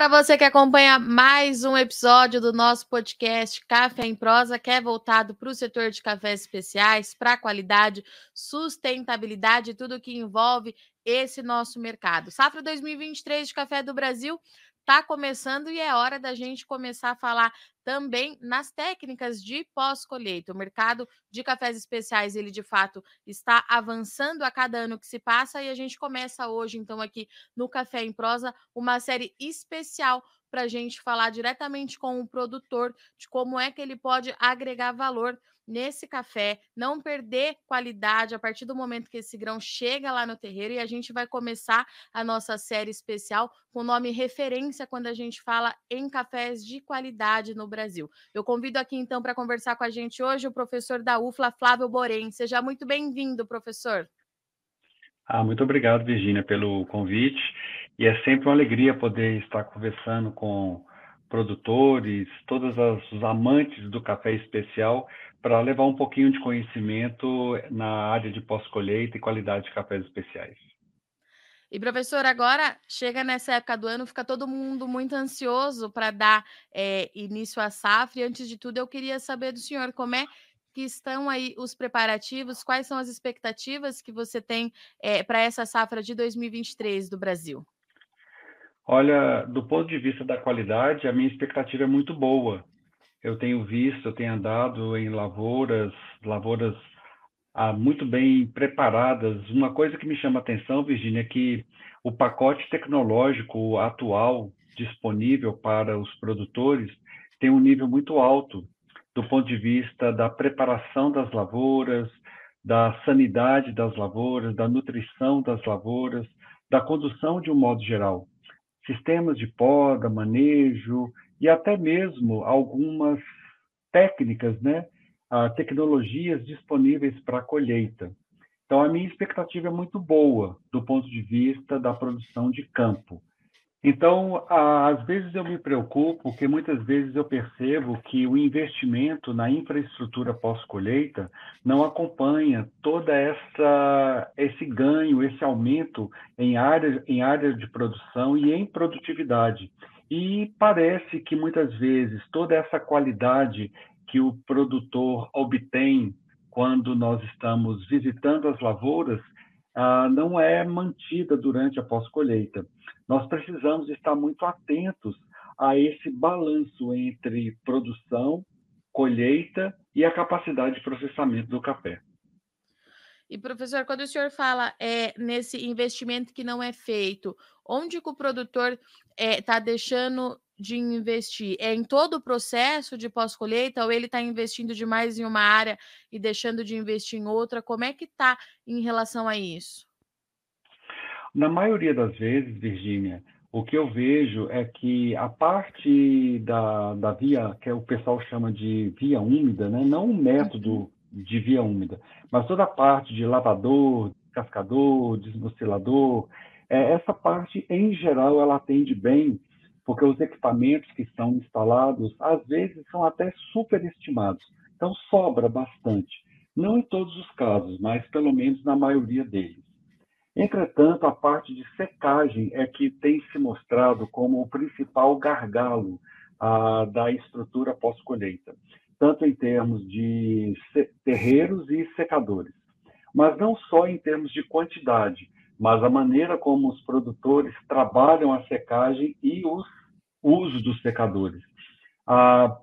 Para você que acompanha mais um episódio do nosso podcast Café em Prosa, que é voltado para o setor de cafés especiais, para qualidade, sustentabilidade, tudo que envolve esse nosso mercado. Safra 2023 de café do Brasil está começando e é hora da gente começar a falar também nas técnicas de pós-colheita. O mercado de cafés especiais, ele de fato está avançando a cada ano que se passa e a gente começa hoje, então, aqui no Café em Prosa, uma série especial para a gente falar diretamente com o produtor de como é que ele pode agregar valor nesse café, não perder qualidade a partir do momento que esse grão chega lá no terreiro. E a gente vai começar a nossa série especial com o nome referência quando a gente fala em cafés de qualidade no Brasil. Eu convido aqui então para conversar com a gente hoje o professor da UFLA, Flávio Borém. Seja muito bem-vindo, professor. Ah, muito obrigado, Virginia, pelo convite. E é sempre uma alegria poder estar conversando com produtores, todos os amantes do café especial, para levar um pouquinho de conhecimento na área de pós-colheita e qualidade de cafés especiais. E professor, agora chega nessa época do ano, fica todo mundo muito ansioso para dar é, início à safra. E antes de tudo, eu queria saber do senhor como é que estão aí os preparativos, quais são as expectativas que você tem é, para essa safra de 2023 do Brasil? Olha, do ponto de vista da qualidade, a minha expectativa é muito boa. Eu tenho visto, eu tenho andado em lavouras, lavouras ah, muito bem preparadas. Uma coisa que me chama a atenção, Virginia, é que o pacote tecnológico atual disponível para os produtores tem um nível muito alto do ponto de vista da preparação das lavouras, da sanidade das lavouras, da nutrição das lavouras, da condução de um modo geral sistemas de poda, manejo e até mesmo algumas técnicas, né, tecnologias disponíveis para a colheita. Então, a minha expectativa é muito boa do ponto de vista da produção de campo. Então, às vezes eu me preocupo, porque muitas vezes eu percebo que o investimento na infraestrutura pós-colheita não acompanha toda essa esse ganho, esse aumento em áreas em áreas de produção e em produtividade. E parece que muitas vezes toda essa qualidade que o produtor obtém quando nós estamos visitando as lavouras ah, não é mantida durante a pós-colheita. Nós precisamos estar muito atentos a esse balanço entre produção, colheita e a capacidade de processamento do café. E professor, quando o senhor fala é, nesse investimento que não é feito, onde que o produtor está é, tá deixando de investir? É em todo o processo de pós-colheita ou ele está investindo demais em uma área e deixando de investir em outra? Como é que está em relação a isso? Na maioria das vezes, Virgínia, o que eu vejo é que a parte da, da via, que o pessoal chama de via úmida, né? não o método uhum. de via úmida, mas toda a parte de lavador, cascador, desmocelador, é, essa parte, em geral, ela atende bem porque os equipamentos que são instalados, às vezes, são até superestimados. Então, sobra bastante. Não em todos os casos, mas pelo menos na maioria deles. Entretanto, a parte de secagem é que tem se mostrado como o principal gargalo da estrutura pós-colheita, tanto em termos de terreiros e secadores, mas não só em termos de quantidade, mas a maneira como os produtores trabalham a secagem e os uso dos secadores. Ah,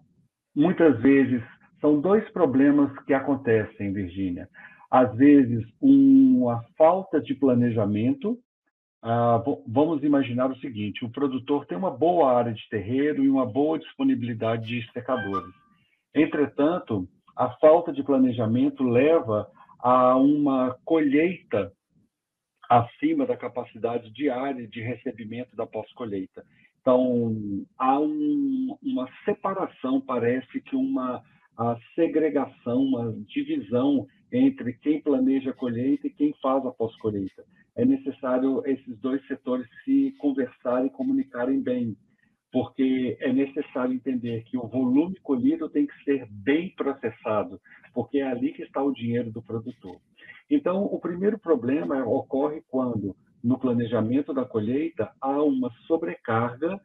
muitas vezes são dois problemas que acontecem, Virgínia. Às vezes, uma falta de planejamento. Ah, vamos imaginar o seguinte: o produtor tem uma boa área de terreiro e uma boa disponibilidade de secadores. Entretanto, a falta de planejamento leva a uma colheita acima da capacidade diária de recebimento da pós-colheita. Então, há um, uma separação, parece que uma segregação, uma divisão entre quem planeja a colheita e quem faz a pós-colheita. É necessário esses dois setores se conversarem e comunicarem bem, porque é necessário entender que o volume colhido tem que ser bem processado, porque é ali que está o dinheiro do produtor. Então, o primeiro problema ocorre quando no planejamento da colheita, há uma sobrecarga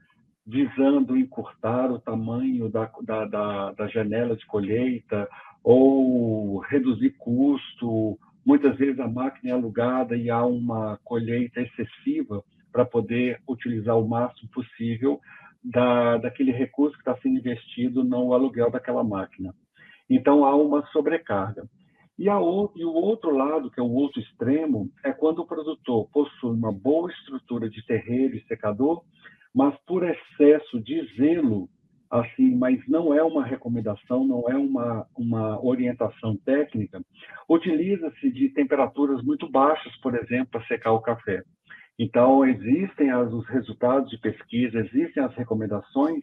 visando encurtar o tamanho da, da, da, da janela de colheita ou reduzir custo. Muitas vezes a máquina é alugada e há uma colheita excessiva para poder utilizar o máximo possível da, daquele recurso que está sendo investido no aluguel daquela máquina. Então, há uma sobrecarga. E, a, e, o outro lado, que é o outro extremo, é quando o produtor possui uma boa estrutura de terreiro e secador, mas por excesso de zelo, assim, mas não é uma recomendação, não é uma, uma orientação técnica, utiliza-se de temperaturas muito baixas, por exemplo, para secar o café. Então, existem as, os resultados de pesquisa, existem as recomendações,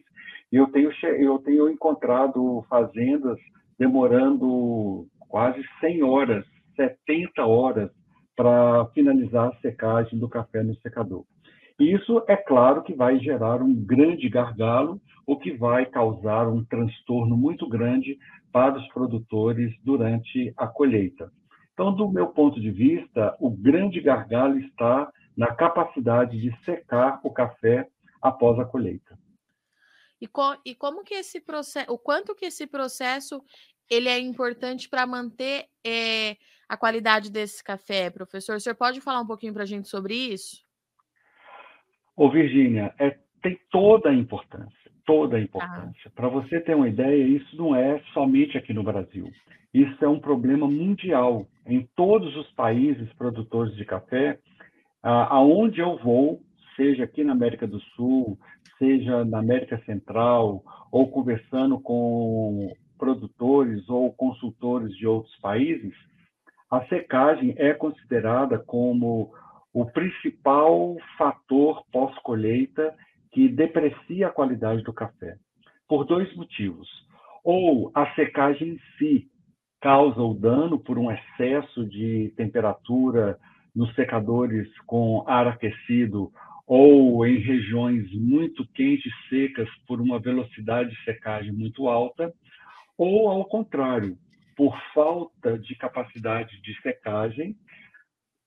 e eu tenho, eu tenho encontrado fazendas demorando quase 100 horas, 70 horas, para finalizar a secagem do café no secador. Isso, é claro, que vai gerar um grande gargalo, o que vai causar um transtorno muito grande para os produtores durante a colheita. Então, do meu ponto de vista, o grande gargalo está na capacidade de secar o café após a colheita. E, co e como que esse processo, o quanto que esse processo ele é importante para manter é, a qualidade desse café, professor? O senhor pode falar um pouquinho para a gente sobre isso? Ô, Virgínia, é, tem toda a importância, toda a tá. importância. Ah. Para você ter uma ideia, isso não é somente aqui no Brasil. Isso é um problema mundial. Em todos os países produtores de café, aonde eu vou, seja aqui na América do Sul, seja na América Central, ou conversando com produtores ou consultores de outros países, a secagem é considerada como o principal fator pós-colheita que deprecia a qualidade do café, por dois motivos. Ou a secagem em si causa o dano por um excesso de temperatura nos secadores com ar aquecido ou em regiões muito quentes secas por uma velocidade de secagem muito alta, ou ao contrário, por falta de capacidade de secagem,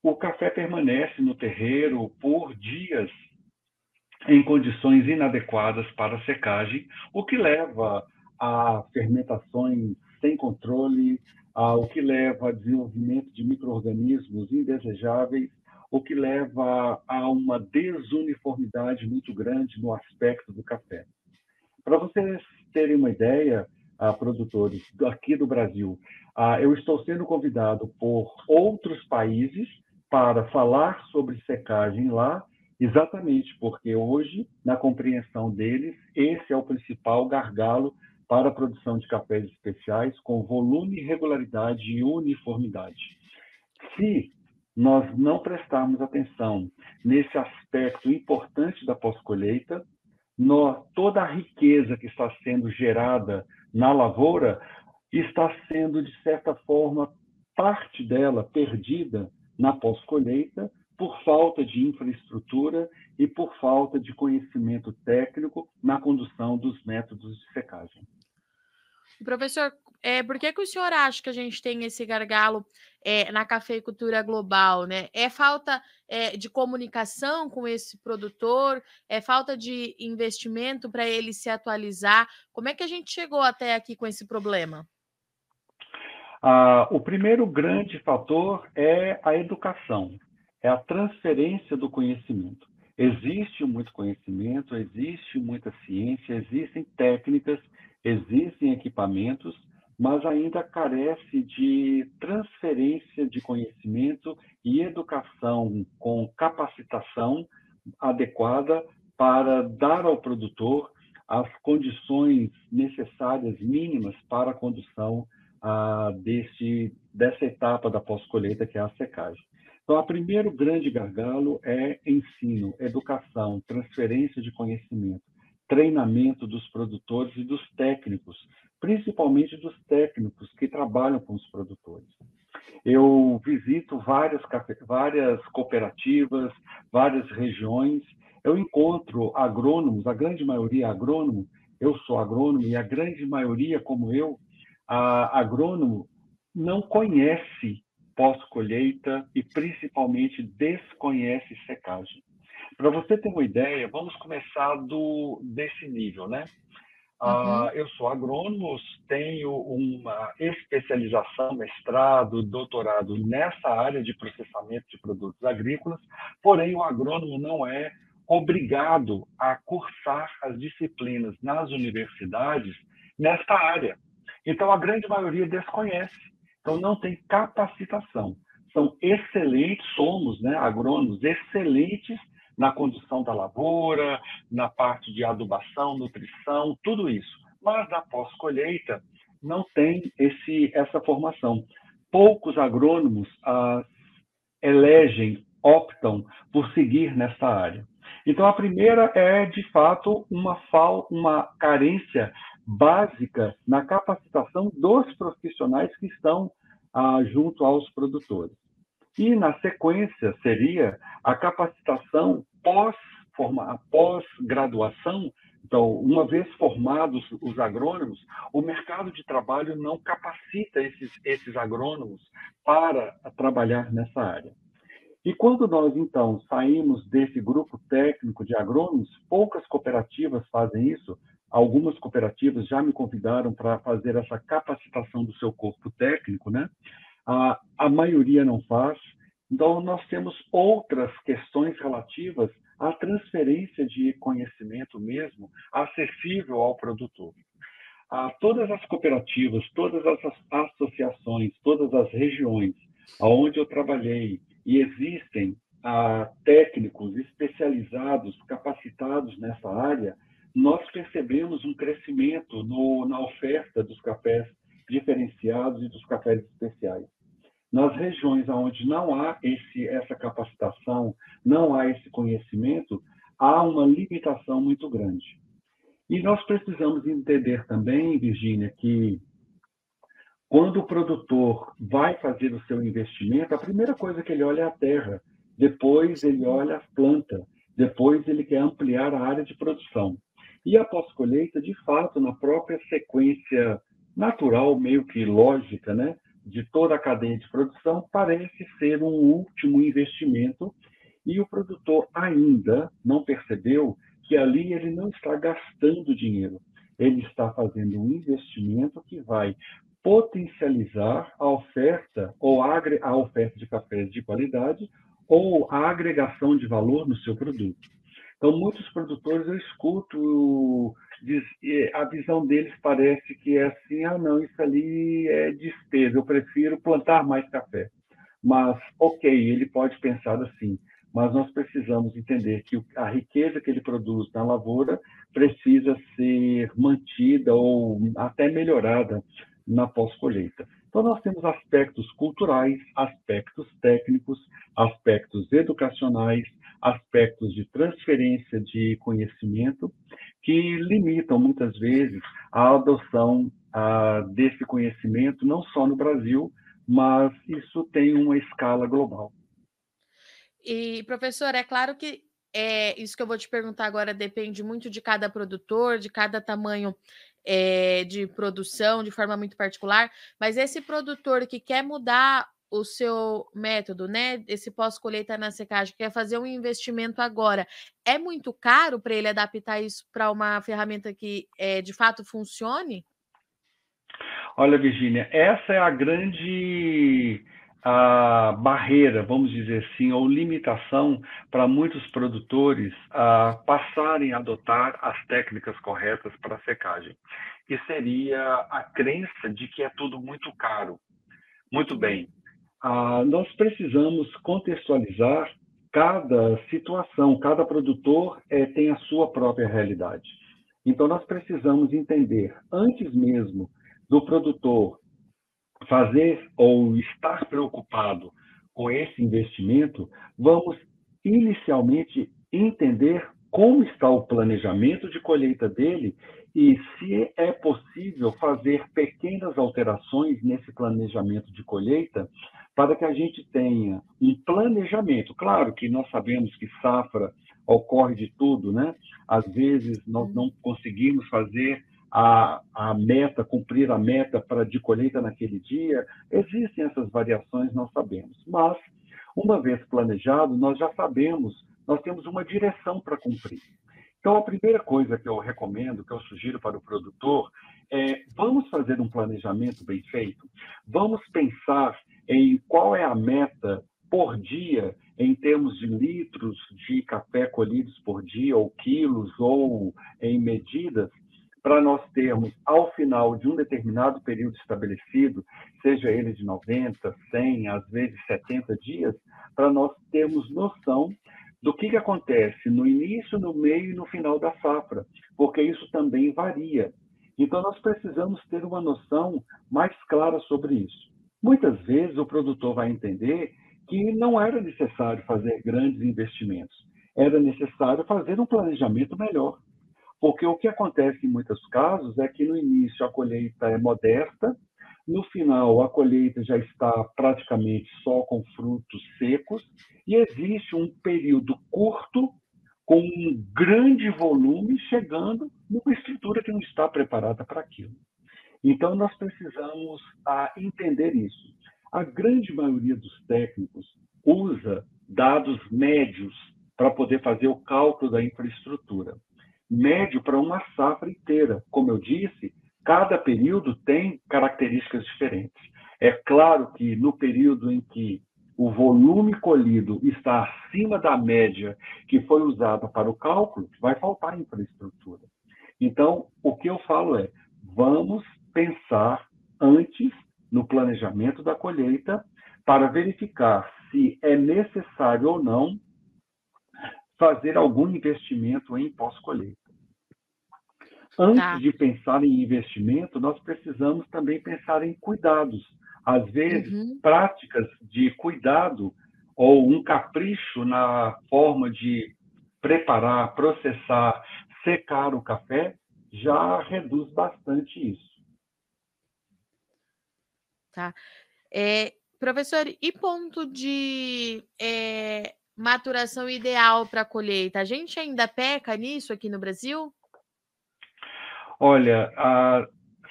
o café permanece no terreiro por dias em condições inadequadas para secagem, o que leva a fermentações sem controle, o que leva a desenvolvimento de micro-organismos indesejáveis, o que leva a uma desuniformidade muito grande no aspecto do café. Para vocês terem uma ideia, uh, produtores aqui do Brasil, uh, eu estou sendo convidado por outros países para falar sobre secagem lá, exatamente porque hoje, na compreensão deles, esse é o principal gargalo para a produção de cafés especiais com volume, regularidade e uniformidade. Se nós não prestarmos atenção nesse aspecto importante da pós-colheita, toda a riqueza que está sendo gerada na lavoura está sendo, de certa forma, parte dela perdida na pós-colheita por falta de infraestrutura e por falta de conhecimento técnico na condução dos métodos de secagem. Professor, é, por que, que o senhor acha que a gente tem esse gargalo é, na cafeicultura global? Né? É falta é, de comunicação com esse produtor? É falta de investimento para ele se atualizar? Como é que a gente chegou até aqui com esse problema? Ah, o primeiro grande fator é a educação, é a transferência do conhecimento. Existe muito conhecimento, existe muita ciência, existem técnicas Existem equipamentos, mas ainda carece de transferência de conhecimento e educação com capacitação adequada para dar ao produtor as condições necessárias mínimas para a condução ah, desse, dessa etapa da pós-colheita, que é a secagem. Então, o primeiro grande gargalo é ensino, educação, transferência de conhecimento treinamento dos produtores e dos técnicos, principalmente dos técnicos que trabalham com os produtores. Eu visito várias, várias cooperativas, várias regiões, eu encontro agrônomos, a grande maioria agrônomo, eu sou agrônomo e a grande maioria, como eu, agrônomo não conhece pós-colheita e principalmente desconhece secagem. Para você ter uma ideia, vamos começar do desse nível, né? Uhum. Uh, eu sou agrônomo, tenho uma especialização, mestrado, doutorado nessa área de processamento de produtos agrícolas, porém o agrônomo não é obrigado a cursar as disciplinas nas universidades nesta área. Então, a grande maioria desconhece, então não tem capacitação. São excelentes, somos né, agrônomos excelentes na condição da lavoura, na parte de adubação, nutrição, tudo isso. Mas na pós-colheita não tem esse, essa formação. Poucos agrônomos ah, elegem, optam por seguir nessa área. Então, a primeira é, de fato, uma, fal, uma carência básica na capacitação dos profissionais que estão ah, junto aos produtores. E, na sequência, seria a capacitação pós-graduação. então, uma vez formados os agrônomos, o mercado de trabalho não capacita esses, esses agrônomos para trabalhar nessa área. E quando nós, então, saímos desse grupo técnico de agrônomos, poucas cooperativas fazem isso. Algumas cooperativas já me convidaram para fazer essa capacitação do seu corpo técnico, né? A, a maioria não faz. Então, nós temos outras questões relativas à transferência de conhecimento mesmo, acessível ao produtor. A todas as cooperativas, todas as associações, todas as regiões onde eu trabalhei, e existem ah, técnicos especializados, capacitados nessa área, nós percebemos um crescimento no, na oferta dos cafés diferenciados e dos cafés especiais. Nas regiões onde não há esse, essa capacitação, não há esse conhecimento, há uma limitação muito grande. E nós precisamos entender também, Virgínia, que quando o produtor vai fazer o seu investimento, a primeira coisa que ele olha é a terra, depois ele olha a planta, depois ele quer ampliar a área de produção. E a pós-colheita, de fato, na própria sequência natural, meio que lógica, né, de toda a cadeia de produção, parece ser um último investimento e o produtor ainda não percebeu que ali ele não está gastando dinheiro. Ele está fazendo um investimento que vai potencializar a oferta ou a oferta de cafés de qualidade ou a agregação de valor no seu produto. Então, muitos produtores eu escuto, a visão deles parece que é assim, ah, não, isso ali é despesa, eu prefiro plantar mais café. Mas, ok, ele pode pensar assim, mas nós precisamos entender que a riqueza que ele produz na lavoura precisa ser mantida ou até melhorada na pós-colheita. Então, nós temos aspectos culturais, aspectos técnicos, aspectos educacionais, aspectos de transferência de conhecimento, que limitam, muitas vezes, a adoção a, desse conhecimento, não só no Brasil, mas isso tem uma escala global. E, professor, é claro que é, isso que eu vou te perguntar agora depende muito de cada produtor, de cada tamanho é, de produção de forma muito particular, mas esse produtor que quer mudar o seu método, né? Esse pós-colheita na secagem, quer fazer um investimento agora, é muito caro para ele adaptar isso para uma ferramenta que é, de fato funcione? Olha, Virginia, essa é a grande a barreira, vamos dizer assim, ou limitação para muitos produtores a passarem a adotar as técnicas corretas para secagem, que seria a crença de que é tudo muito caro. Muito bem, ah, nós precisamos contextualizar cada situação, cada produtor é, tem a sua própria realidade. Então, nós precisamos entender, antes mesmo do produtor fazer ou estar preocupado com esse investimento, vamos inicialmente entender como está o planejamento de colheita dele e se é possível fazer pequenas alterações nesse planejamento de colheita para que a gente tenha um planejamento. Claro que nós sabemos que safra ocorre de tudo, né? Às vezes nós não conseguimos fazer a, a meta, cumprir a meta para de colheita naquele dia. Existem essas variações, nós sabemos. Mas, uma vez planejado, nós já sabemos nós temos uma direção para cumprir. Então, a primeira coisa que eu recomendo, que eu sugiro para o produtor, é vamos fazer um planejamento bem feito, vamos pensar em qual é a meta por dia em termos de litros de café colhidos por dia, ou quilos, ou em medidas, para nós termos, ao final de um determinado período estabelecido, seja ele de 90, 100, às vezes 70 dias, para nós termos noção do que, que acontece no início, no meio e no final da safra, porque isso também varia. Então, nós precisamos ter uma noção mais clara sobre isso. Muitas vezes, o produtor vai entender que não era necessário fazer grandes investimentos, era necessário fazer um planejamento melhor. Porque o que acontece em muitos casos é que no início a colheita é modesta, no final a colheita já está praticamente só com frutos secos e existe um período curto com um grande volume chegando numa estrutura que não está preparada para aquilo. Então nós precisamos a, entender isso. A grande maioria dos técnicos usa dados médios para poder fazer o cálculo da infraestrutura médio para uma safra inteira. Como eu disse, cada período tem características diferentes. É claro que no período em que o volume colhido está acima da média que foi usada para o cálculo, vai faltar infraestrutura. Então, o que eu falo é: vamos pensar antes no planejamento da colheita para verificar se é necessário ou não fazer algum investimento em pós-colheita. Antes tá. de pensar em investimento, nós precisamos também pensar em cuidados. Às vezes, uhum. práticas de cuidado ou um capricho na forma de preparar, processar, secar o café já reduz bastante isso. Tá. É, professor, e ponto de é, maturação ideal para a colheita? A gente ainda peca nisso aqui no Brasil? Olha, a,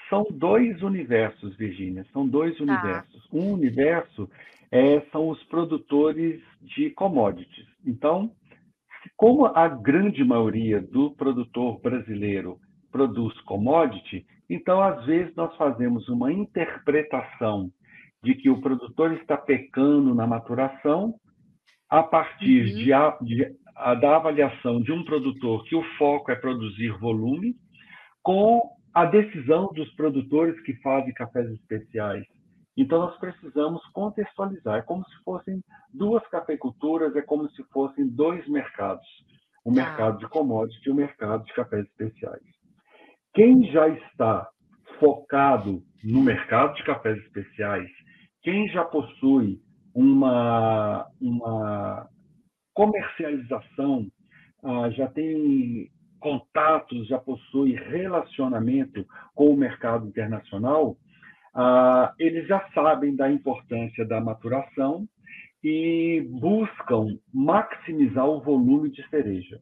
são dois universos, Virginia, são dois tá. universos. Um universo é, são os produtores de commodities. Então, como a grande maioria do produtor brasileiro produz commodity, então às vezes nós fazemos uma interpretação de que o produtor está pecando na maturação a partir uhum. de, a, de a, da avaliação de um produtor que o foco é produzir volume com a decisão dos produtores que fazem cafés especiais. Então, nós precisamos contextualizar. É como se fossem duas cafeiculturas, é como se fossem dois mercados: o tá. mercado de commodities e o mercado de cafés especiais. Quem já está focado no mercado de cafés especiais, quem já possui uma, uma comercialização, ah, já tem contatos, já possui relacionamento com o mercado internacional, ah, eles já sabem da importância da maturação e buscam maximizar o volume de cereja.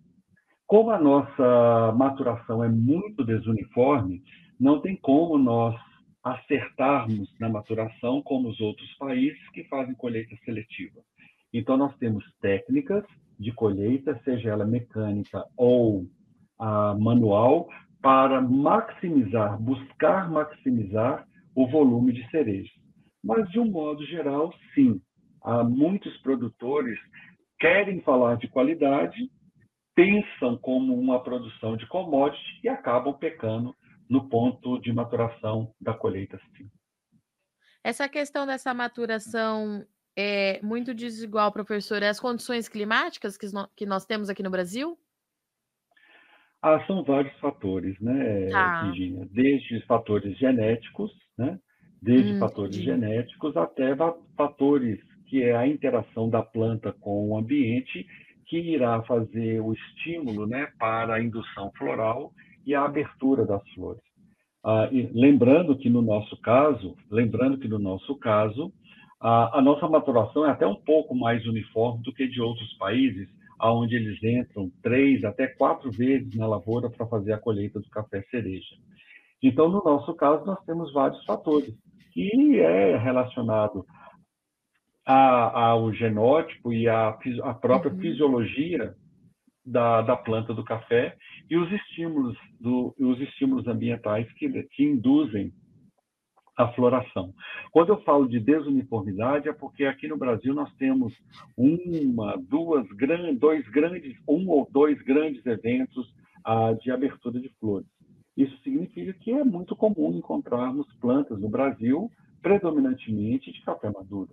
Como a nossa maturação é muito desuniforme, não tem como nós acertarmos na maturação como os outros países que fazem colheita seletiva. Então, nós temos técnicas de colheita, seja ela mecânica ou manual para maximizar, buscar maximizar o volume de cerejas. Mas, de um modo geral, sim, há muitos produtores querem falar de qualidade, pensam como uma produção de commodity e acabam pecando no ponto de maturação da colheita, sim. Essa questão dessa maturação é muito desigual, professor, é as condições climáticas que nós temos aqui no Brasil? Ah, são vários fatores, né, tá. Virginia? Desde fatores genéticos, né? Desde hum, fatores entendi. genéticos até fatores que é a interação da planta com o ambiente que irá fazer o estímulo, né, para a indução floral e a abertura das flores. Ah, lembrando que no nosso caso, lembrando que no nosso caso, a, a nossa maturação é até um pouco mais uniforme do que de outros países, aonde eles entram três até quatro vezes na lavoura para fazer a colheita do café cereja. Então, no nosso caso, nós temos vários fatores, que é relacionado a, ao genótipo e à, própria uhum. fisiologia da, da planta do café e os estímulos, do, os estímulos ambientais que, que induzem a floração. Quando eu falo de desuniformidade, é porque aqui no Brasil nós temos uma, duas, dois grandes, um ou dois grandes eventos ah, de abertura de flores. Isso significa que é muito comum encontrarmos plantas no Brasil, predominantemente de café maduro.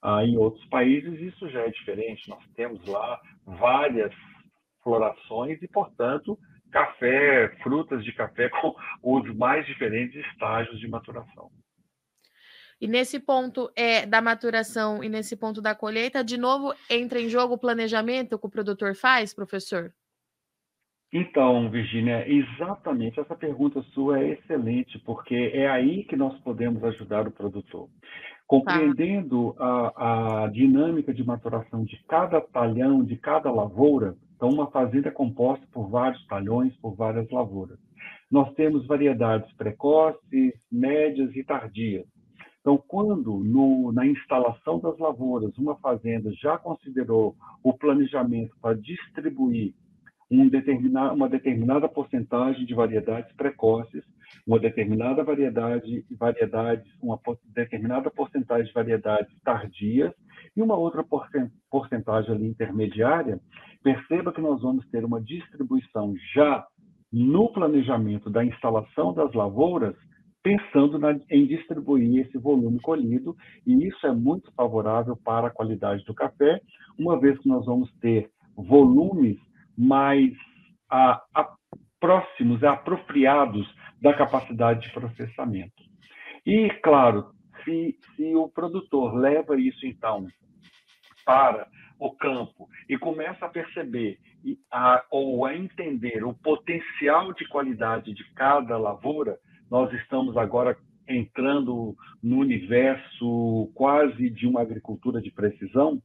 Ah, em outros países isso já é diferente. Nós temos lá várias florações e, portanto, café, frutas de café com os mais diferentes estágios de maturação. E nesse ponto é da maturação e nesse ponto da colheita, de novo entra em jogo o planejamento que o produtor faz, professor? Então, Virginia, exatamente essa pergunta sua é excelente, porque é aí que nós podemos ajudar o produtor. Compreendendo tá. a, a dinâmica de maturação de cada talhão, de cada lavoura, então, uma fazenda é composta por vários talhões, por várias lavouras. Nós temos variedades precoces, médias e tardias. Então, quando no, na instalação das lavouras uma fazenda já considerou o planejamento para distribuir um uma determinada porcentagem de variedades precoces, uma determinada variedade, variedades, uma determinada porcentagem de variedades tardias e uma outra porcentagem ali intermediária, perceba que nós vamos ter uma distribuição já no planejamento da instalação das lavouras, pensando na, em distribuir esse volume colhido, e isso é muito favorável para a qualidade do café, uma vez que nós vamos ter volumes mais a, a, próximos, apropriados da capacidade de processamento. E, claro, se, se o produtor leva isso, então, para o campo e começa a perceber a, ou a entender o potencial de qualidade de cada lavoura, nós estamos agora entrando no universo quase de uma agricultura de precisão,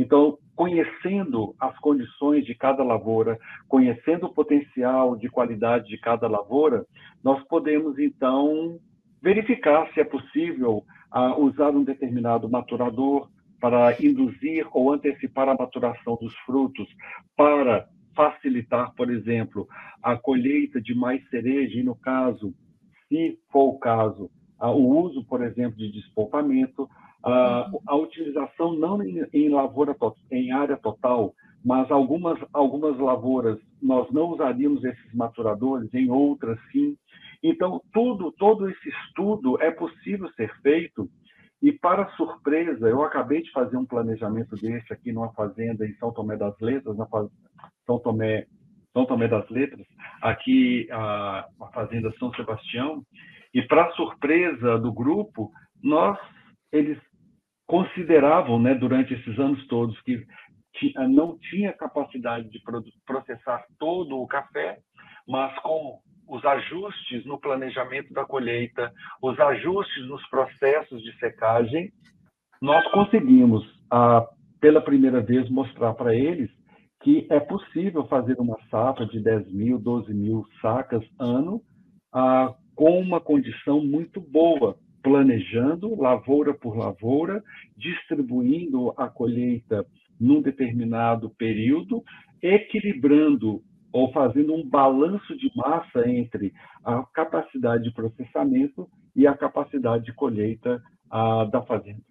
então, conhecendo as condições de cada lavoura, conhecendo o potencial de qualidade de cada lavoura, nós podemos, então, verificar se é possível uh, usar um determinado maturador para induzir ou antecipar a maturação dos frutos, para facilitar, por exemplo, a colheita de mais cereja, e no caso, se for o caso, uh, o uso, por exemplo, de despolpamento, a, a utilização não em, em lavoura em área total, mas algumas algumas lavouras nós não usaríamos esses maturadores, em outras sim. Então tudo todo esse estudo é possível ser feito e para surpresa eu acabei de fazer um planejamento desse aqui numa fazenda em São Tomé das Letras, na faz... São Tomé São Tomé das Letras, aqui a, a fazenda São Sebastião e para surpresa do grupo nós eles consideravam, né, durante esses anos todos, que não tinha capacidade de processar todo o café, mas com os ajustes no planejamento da colheita, os ajustes nos processos de secagem, nós conseguimos, pela primeira vez, mostrar para eles que é possível fazer uma safra de 10 mil, 12 mil sacas ano ah, com uma condição muito boa, planejando lavoura por lavoura, distribuindo a colheita num determinado período, equilibrando ou fazendo um balanço de massa entre a capacidade de processamento e a capacidade de colheita a, da fazenda.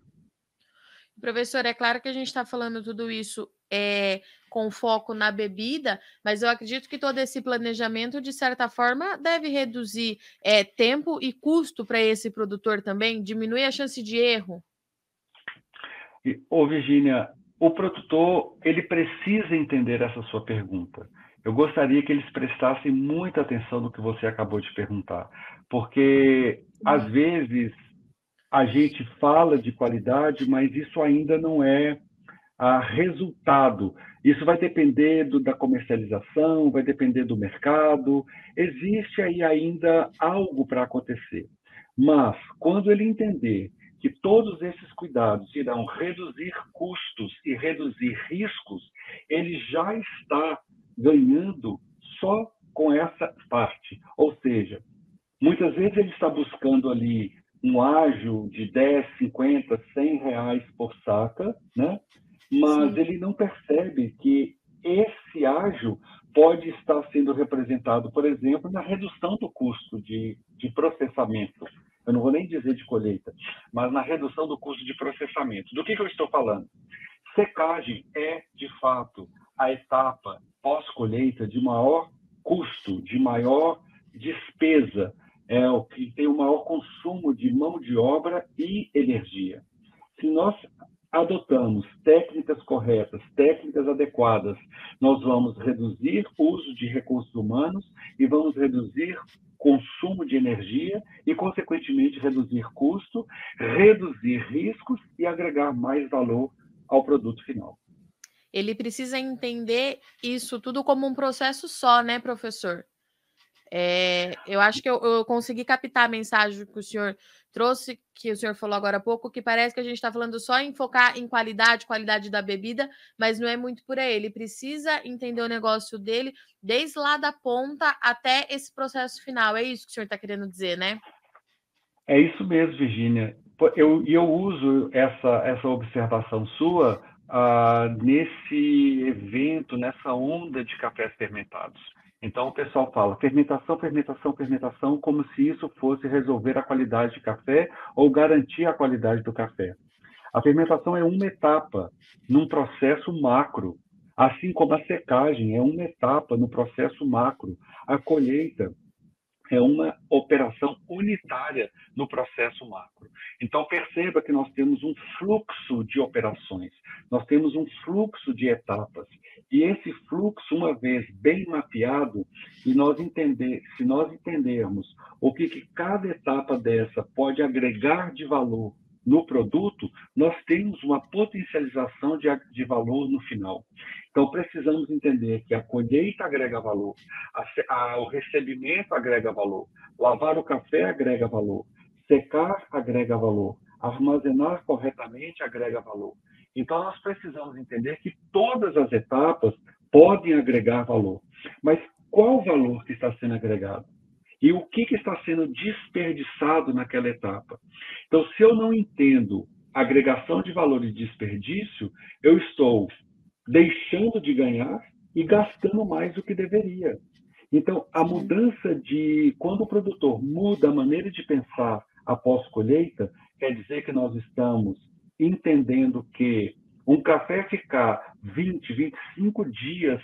Professor, é claro que a gente está falando tudo isso é, com foco na bebida, mas eu acredito que todo esse planejamento, de certa forma, deve reduzir é, tempo e custo para esse produtor também, diminuir a chance de erro. Ô, Virginia, o produtor ele precisa entender essa sua pergunta. Eu gostaria que eles prestassem muita atenção no que você acabou de perguntar, porque às uhum. vezes a gente fala de qualidade, mas isso ainda não é a resultado. Isso vai depender do, da comercialização, vai depender do mercado. Existe aí ainda algo para acontecer. Mas, quando ele entender que todos esses cuidados irão reduzir custos e reduzir riscos, ele já está ganhando só com essa parte. Ou seja, muitas vezes ele está buscando ali um ágio de 10, 50, 100 reais por saca, né? mas Sim. ele não percebe que esse ágil pode estar sendo representado, por exemplo, na redução do custo de, de processamento. Eu não vou nem dizer de colheita, mas na redução do custo de processamento. Do que, que eu estou falando? Secagem é, de fato, a etapa pós-colheita de maior custo, de maior despesa, é o que tem o maior consumo de mão de obra e energia. Se nós adotamos técnicas corretas, técnicas adequadas, nós vamos reduzir o uso de recursos humanos e vamos reduzir consumo de energia e, consequentemente, reduzir custo, reduzir riscos e agregar mais valor ao produto final. Ele precisa entender isso tudo como um processo só, né, professor? É, eu acho que eu, eu, consegui captar a mensagem que o senhor trouxe, que o senhor falou agora há pouco, que parece que a gente está falando só em focar em qualidade, qualidade da bebida, mas não é muito por aí. Ele precisa entender o negócio dele desde lá da ponta até esse processo final. É isso que o senhor está querendo dizer, né? É isso mesmo, Virginia. Eu, eu uso essa, essa observação sua uh, nesse evento, nessa onda de cafés fermentados. Então o pessoal fala fermentação, fermentação, fermentação, como se isso fosse resolver a qualidade de café ou garantir a qualidade do café. A fermentação é uma etapa num processo macro, assim como a secagem é uma etapa no processo macro. A colheita é uma operação unitária no processo macro. Então, perceba que nós temos um fluxo de operações, nós temos um fluxo de etapas. E esse fluxo, uma vez bem mapeado, e nós entender, se nós entendermos o que, que cada etapa dessa pode agregar de valor no produto, nós temos uma potencialização de, de valor no final. Então, precisamos entender que a colheita agrega valor, a, a, o recebimento agrega valor, lavar o café agrega valor, secar agrega valor, armazenar corretamente agrega valor. Então, nós precisamos entender que todas as etapas podem agregar valor. Mas qual valor que está sendo agregado? E o que, que está sendo desperdiçado naquela etapa. Então, se eu não entendo agregação de valor e desperdício, eu estou deixando de ganhar e gastando mais do que deveria. Então, a mudança de. Quando o produtor muda a maneira de pensar após colheita, quer dizer que nós estamos entendendo que um café ficar 20, 25 dias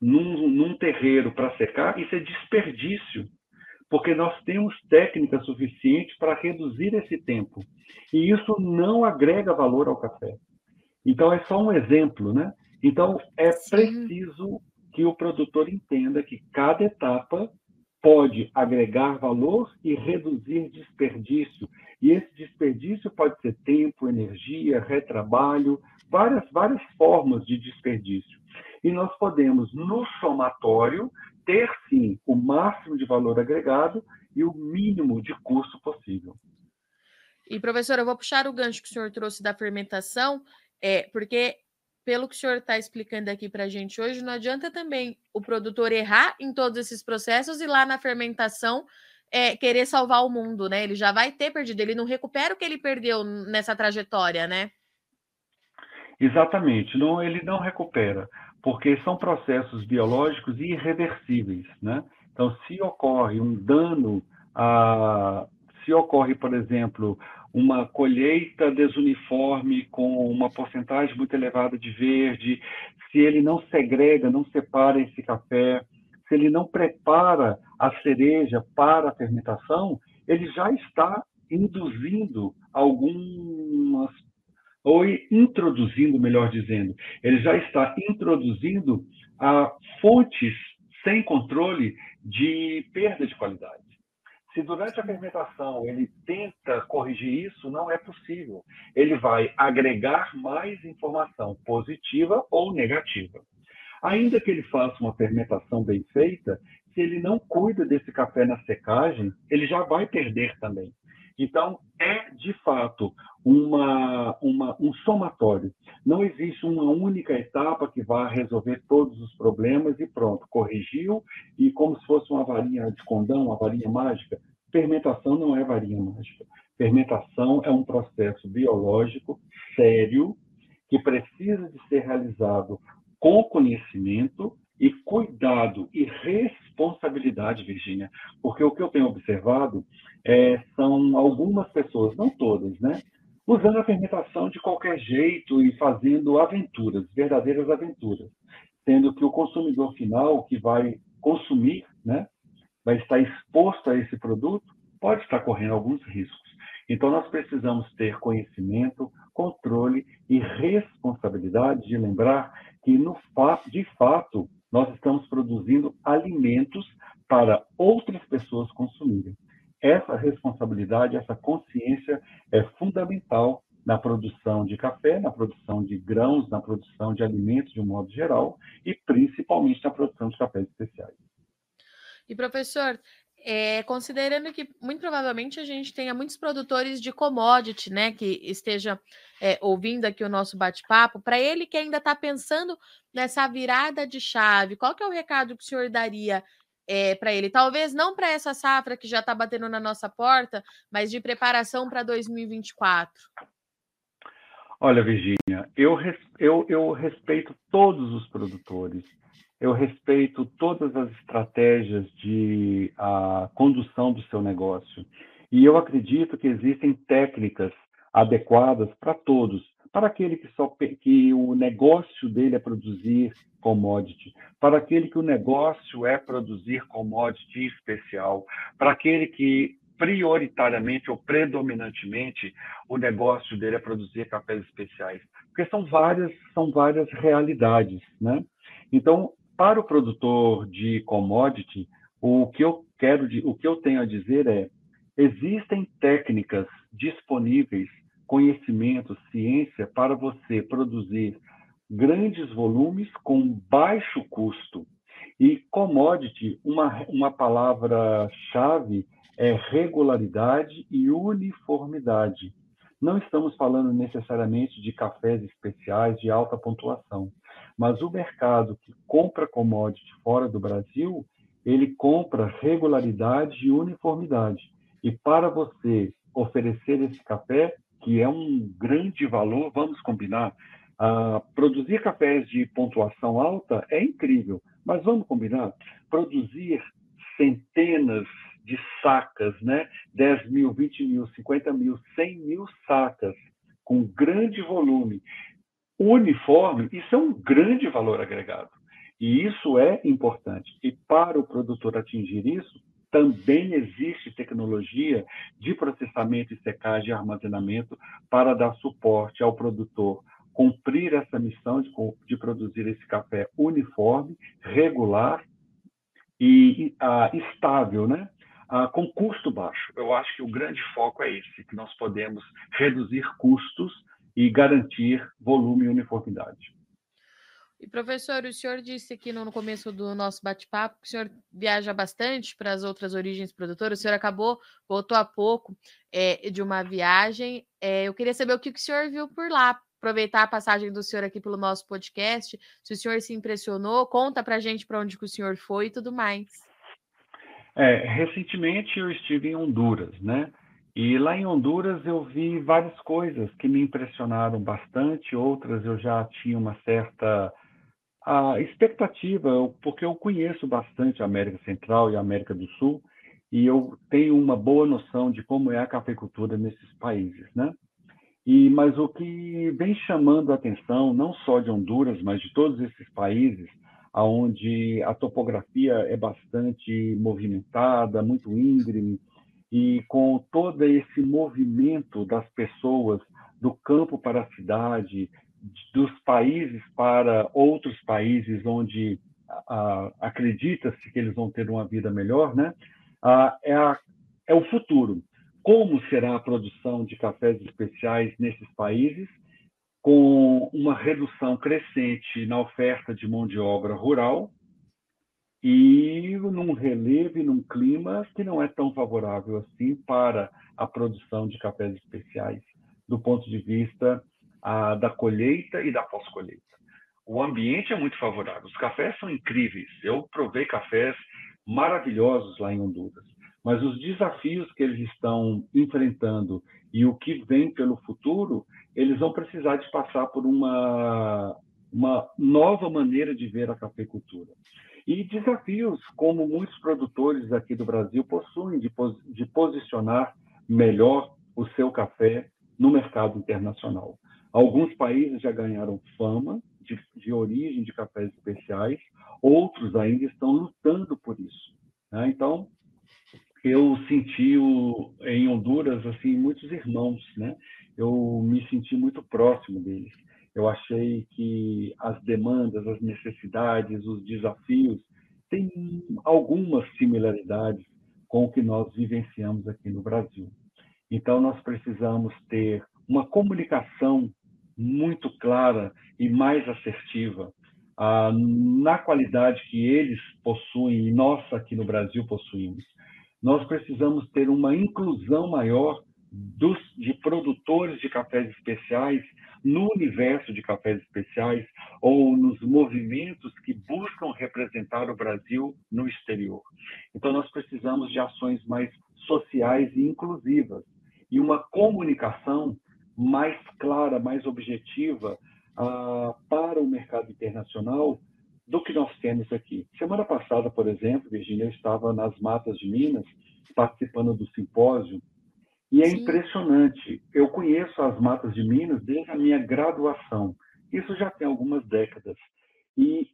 num, num terreiro para secar, isso é desperdício porque nós temos técnica suficiente para reduzir esse tempo. E isso não agrega valor ao café. Então, é só um exemplo, né? Então, é Sim. preciso que o produtor entenda que cada etapa pode agregar valor e reduzir desperdício. E esse desperdício pode ser tempo, energia, retrabalho, várias, várias formas de desperdício. E nós podemos, no somatório, ter sim o máximo de valor agregado e o mínimo de custo possível. E professor, eu vou puxar o gancho que o senhor trouxe da fermentação, é porque pelo que o senhor está explicando aqui para a gente hoje, não adianta também o produtor errar em todos esses processos e lá na fermentação é, querer salvar o mundo, né? Ele já vai ter perdido, ele não recupera o que ele perdeu nessa trajetória, né? Exatamente, não, ele não recupera porque são processos biológicos irreversíveis, né? Então, se ocorre um dano, a, se ocorre, por exemplo, uma colheita desuniforme com uma porcentagem muito elevada de verde, se ele não segrega, não separa esse café, se ele não prepara a cereja para a fermentação, ele já está induzindo algumas ou introduzindo, melhor dizendo, ele já está introduzindo a fontes sem controle de perda de qualidade. Se durante a fermentação ele tenta corrigir isso, não é possível. Ele vai agregar mais informação positiva ou negativa. Ainda que ele faça uma fermentação bem feita, se ele não cuida desse café na secagem, ele já vai perder também. Então, é de fato uma, uma, um somatório. Não existe uma única etapa que vá resolver todos os problemas e pronto, corrigiu, e como se fosse uma varinha de condão, uma varinha mágica. Fermentação não é varinha mágica. Fermentação é um processo biológico sério que precisa de ser realizado com conhecimento e cuidado e responsabilidade, Virginia, porque o que eu tenho observado é, são algumas pessoas, não todas, né, usando a fermentação de qualquer jeito e fazendo aventuras, verdadeiras aventuras, sendo que o consumidor final que vai consumir, né, vai estar exposto a esse produto, pode estar correndo alguns riscos. Então, nós precisamos ter conhecimento, controle e responsabilidade de lembrar que, no fato, de fato, nós estamos produzindo alimentos para outras pessoas consumirem. Essa responsabilidade, essa consciência é fundamental na produção de café, na produção de grãos, na produção de alimentos de um modo geral e principalmente na produção de cafés especiais. E professor, é, considerando que muito provavelmente a gente tenha muitos produtores de commodity, né, que esteja é, ouvindo aqui o nosso bate-papo, para ele que ainda está pensando nessa virada de chave, qual que é o recado que o senhor daria é, para ele? Talvez não para essa safra que já está batendo na nossa porta, mas de preparação para 2024. Olha, Virginia, eu, eu, eu respeito todos os produtores eu respeito todas as estratégias de a condução do seu negócio. E eu acredito que existem técnicas adequadas para todos, para aquele que só que o negócio dele é produzir commodity, para aquele que o negócio é produzir commodity especial, para aquele que prioritariamente ou predominantemente o negócio dele é produzir cafés especiais, porque são várias são várias realidades, né? Então para o produtor de commodity, o que eu quero, o que eu tenho a dizer é: existem técnicas disponíveis, conhecimento, ciência para você produzir grandes volumes com baixo custo. E commodity, uma, uma palavra-chave é regularidade e uniformidade. Não estamos falando necessariamente de cafés especiais de alta pontuação. Mas o mercado que compra commodity fora do Brasil, ele compra regularidade e uniformidade. E para você oferecer esse café, que é um grande valor, vamos combinar, produzir cafés de pontuação alta é incrível, mas vamos combinar, produzir centenas de sacas, né? 10 mil, 20 mil, 50 mil, 100 mil sacas, com grande volume, uniforme, isso é um grande valor agregado. E isso é importante. E para o produtor atingir isso, também existe tecnologia de processamento e secagem e armazenamento para dar suporte ao produtor cumprir essa missão de, de produzir esse café uniforme, regular e uh, estável, né? Uh, com custo baixo. Eu acho que o grande foco é esse, que nós podemos reduzir custos e garantir volume e uniformidade. E professor, o senhor disse aqui no começo do nosso bate-papo que o senhor viaja bastante para as outras origens produtoras. O senhor acabou, voltou há pouco é, de uma viagem. É, eu queria saber o que o senhor viu por lá. Aproveitar a passagem do senhor aqui pelo nosso podcast. Se o senhor se impressionou, conta para gente para onde que o senhor foi e tudo mais. É, recentemente eu estive em Honduras, né? E lá em Honduras eu vi várias coisas que me impressionaram bastante, outras eu já tinha uma certa a expectativa, porque eu conheço bastante a América Central e a América do Sul, e eu tenho uma boa noção de como é a cafeicultura nesses países, né? E mas o que vem chamando a atenção, não só de Honduras, mas de todos esses países, aonde a topografia é bastante movimentada, muito íngreme, e com todo esse movimento das pessoas do campo para a cidade, dos países para outros países onde acredita-se que eles vão ter uma vida melhor, né? é, a, é o futuro. Como será a produção de cafés especiais nesses países, com uma redução crescente na oferta de mão de obra rural, e num relevo e num clima que não é tão favorável assim para a produção de cafés especiais, do ponto de vista ah, da colheita e da pós-colheita. O ambiente é muito favorável, os cafés são incríveis. Eu provei cafés maravilhosos lá em Honduras, mas os desafios que eles estão enfrentando e o que vem pelo futuro, eles vão precisar de passar por uma uma nova maneira de ver a cafeicultura. E desafios, como muitos produtores aqui do Brasil possuem, de, de posicionar melhor o seu café no mercado internacional. Alguns países já ganharam fama de, de origem de cafés especiais, outros ainda estão lutando por isso. Né? Então, eu senti o, em Honduras assim muitos irmãos, né? Eu me senti muito próximo deles. Eu achei que as demandas, as necessidades, os desafios têm algumas similaridades com o que nós vivenciamos aqui no Brasil. Então, nós precisamos ter uma comunicação muito clara e mais assertiva ah, na qualidade que eles possuem e nós aqui no Brasil possuímos. Nós precisamos ter uma inclusão maior dos, de produtores de cafés especiais no universo de cafés especiais ou nos movimentos que buscam representar o Brasil no exterior. Então, nós precisamos de ações mais sociais e inclusivas e uma comunicação mais clara, mais objetiva uh, para o mercado internacional do que nós temos aqui. Semana passada, por exemplo, Virginia, eu estava nas matas de Minas participando do simpósio e é Sim. impressionante. Eu conheço as matas de Minas desde a minha graduação. Isso já tem algumas décadas. E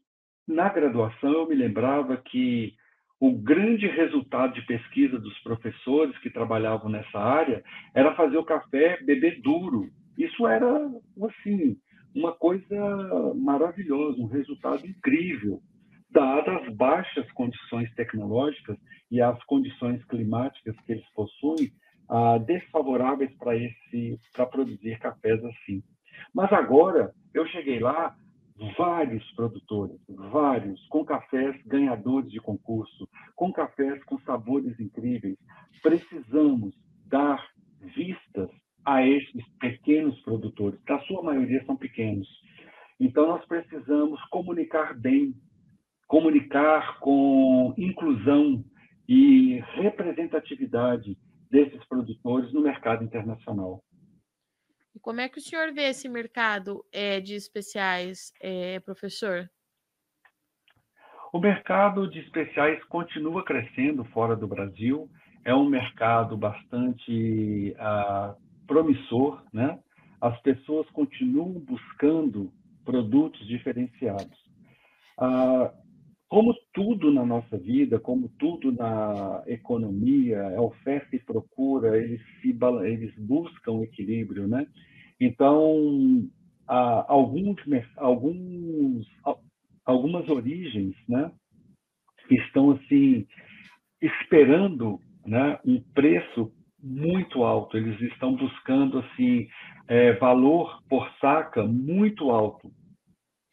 na graduação eu me lembrava que o grande resultado de pesquisa dos professores que trabalhavam nessa área era fazer o café beber duro. Isso era, assim, uma coisa maravilhosa, um resultado incrível, dadas as baixas condições tecnológicas e as condições climáticas que eles possuem, ah, desfavoráveis para esse para produzir cafés assim. Mas agora eu cheguei lá, vários produtores, vários, com cafés ganhadores de concurso, com cafés com sabores incríveis. Precisamos dar vistas a esses pequenos produtores, que a sua maioria são pequenos. Então, nós precisamos comunicar bem, comunicar com inclusão e representatividade desses produtores no mercado internacional. E como é que o senhor vê esse mercado é, de especiais, é, professor? O mercado de especiais continua crescendo fora do Brasil. É um mercado bastante ah, promissor, né? As pessoas continuam buscando produtos diferenciados. Ah, como tudo na nossa vida, como tudo na economia, é oferta e procura, eles, se, eles buscam equilíbrio, né? Então, alguns, alguns, algumas origens, né, estão assim esperando, né, um preço muito alto. Eles estão buscando assim é, valor por saca muito alto.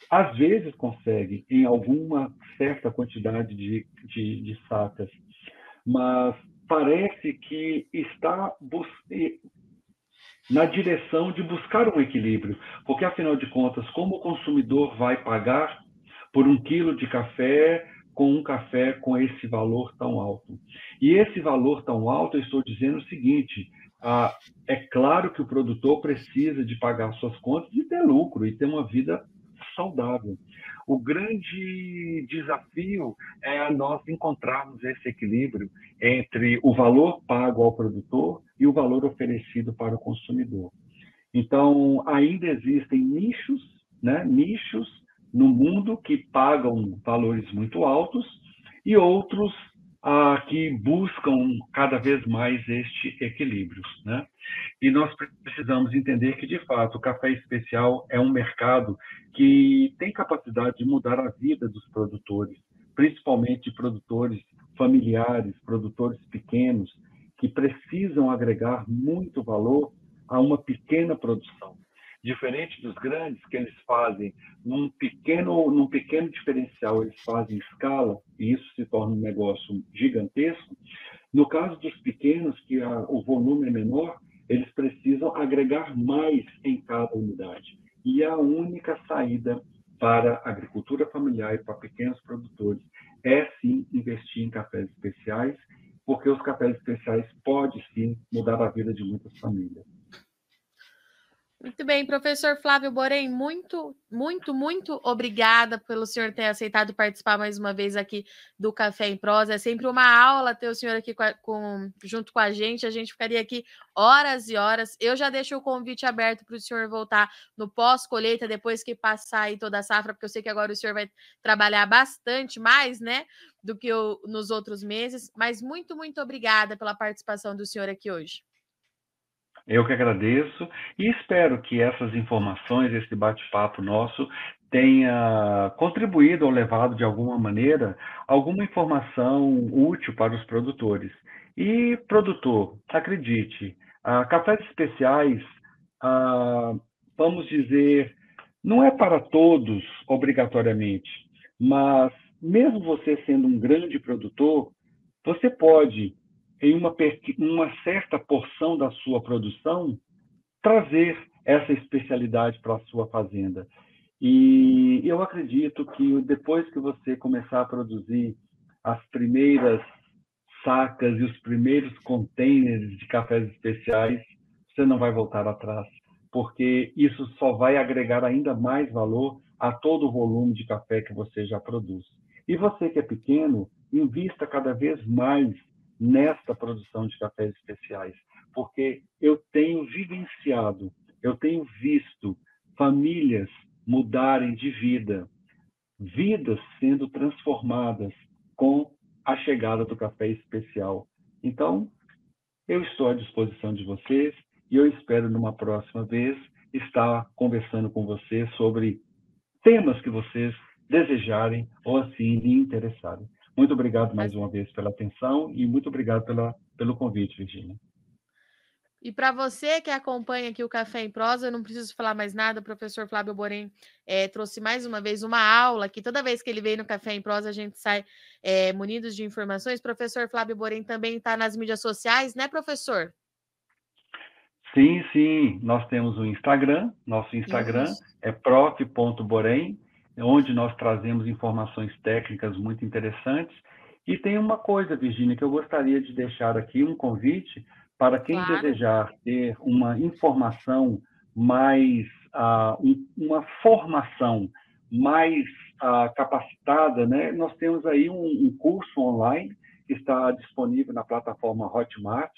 Às vezes consegue em alguma certa quantidade de, de, de sacas, mas parece que está na direção de buscar um equilíbrio, porque afinal de contas, como o consumidor vai pagar por um quilo de café com um café com esse valor tão alto? E esse valor tão alto, eu estou dizendo o seguinte: ah, é claro que o produtor precisa de pagar suas contas e ter lucro e ter uma vida saudável. O grande desafio é nós encontrarmos esse equilíbrio entre o valor pago ao produtor e o valor oferecido para o consumidor. Então, ainda existem nichos, né, nichos no mundo que pagam valores muito altos e outros ah, que buscam cada vez mais este equilíbrio. Né? E nós precisamos entender que, de fato, o café especial é um mercado que tem capacidade de mudar a vida dos produtores, principalmente produtores familiares, produtores pequenos, que precisam agregar muito valor a uma pequena produção diferente dos grandes que eles fazem num pequeno num pequeno diferencial eles fazem escala e isso se torna um negócio gigantesco. No caso dos pequenos que a, o volume é menor eles precisam agregar mais em cada unidade. E a única saída para a agricultura familiar e para pequenos produtores é sim investir em cafés especiais porque os cafés especiais podem sim mudar a vida de muitas famílias Muito bem, professor Flávio Borém, muito, muito, muito obrigada pelo senhor ter aceitado participar mais uma vez aqui do Café em Prosa. É sempre uma aula ter o senhor aqui com, com, junto com a gente. A gente ficaria aqui horas e horas. Eu já deixo o convite aberto para o senhor voltar no pós-colheita, depois que passar aí toda a safra, porque eu sei que agora o senhor vai trabalhar bastante mais, né, do que o, nos outros meses. Mas muito, muito obrigada pela participação do senhor aqui hoje. Eu que agradeço e espero que essas informações, esse bate-papo nosso, tenha contribuído ou levado de alguma maneira alguma informação útil para os produtores. E, produtor, acredite, cafés especiais, vamos dizer, não é para todos obrigatoriamente, mas mesmo você sendo um grande produtor, você pode em uma, uma certa porção da sua produção, trazer essa especialidade para a sua fazenda. E eu acredito que depois que você começar a produzir as primeiras sacas e os primeiros containers de cafés especiais, você não vai voltar atrás, porque isso só vai agregar ainda mais valor a todo o volume de café que você já produz. E você que é pequeno, invista cada vez mais nesta produção de cafés especiais, porque eu tenho vivenciado, eu tenho visto famílias mudarem de vida, vidas sendo transformadas com a chegada do café especial. Então, eu estou à disposição de vocês e eu espero numa próxima vez estar conversando com vocês sobre temas que vocês desejarem ou assim lhe interessarem. Muito obrigado mais uma vez pela atenção e muito obrigado pela, pelo convite, Virginia. E para você que acompanha aqui o Café em Prosa, eu não preciso falar mais nada, o professor Flávio Borém é, trouxe mais uma vez uma aula que toda vez que ele vem no Café em Prosa a gente sai é, munidos de informações. Professor Flávio Borém também está nas mídias sociais, né, professor? Sim, sim. Nós temos o Instagram. Nosso Instagram Isso. é prof.borém onde nós trazemos informações técnicas muito interessantes. E tem uma coisa, Virginia, que eu gostaria de deixar aqui um convite para quem claro. desejar ter uma informação mais, uh, um, uma formação mais uh, capacitada, né? Nós temos aí um, um curso online que está disponível na plataforma Hotmart,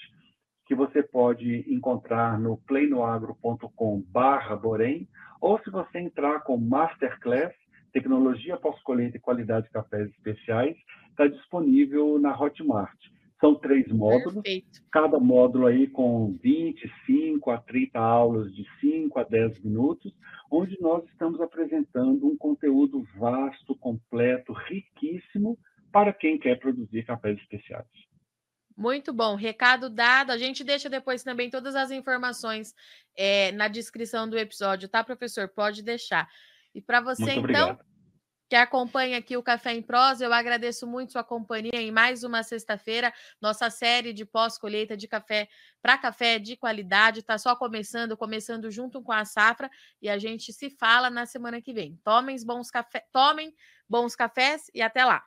que você pode encontrar no pleinoagro.com/borém, ou se você entrar com Masterclass, Tecnologia Pós-Colheita e Qualidade de Cafés Especiais, está disponível na Hotmart. São três módulos, Perfeito. cada módulo aí com 25 a 30 aulas de 5 a 10 minutos, onde nós estamos apresentando um conteúdo vasto, completo, riquíssimo para quem quer produzir cafés especiais. Muito bom, recado dado. A gente deixa depois também todas as informações é, na descrição do episódio, tá, professor? Pode deixar. E para você, então, que acompanha aqui o Café em Prosa, eu agradeço muito sua companhia em mais uma sexta-feira. Nossa série de pós-colheita de café para café de qualidade está só começando, começando junto com a safra, e a gente se fala na semana que vem. Tomem bons, café, tomem bons cafés e até lá.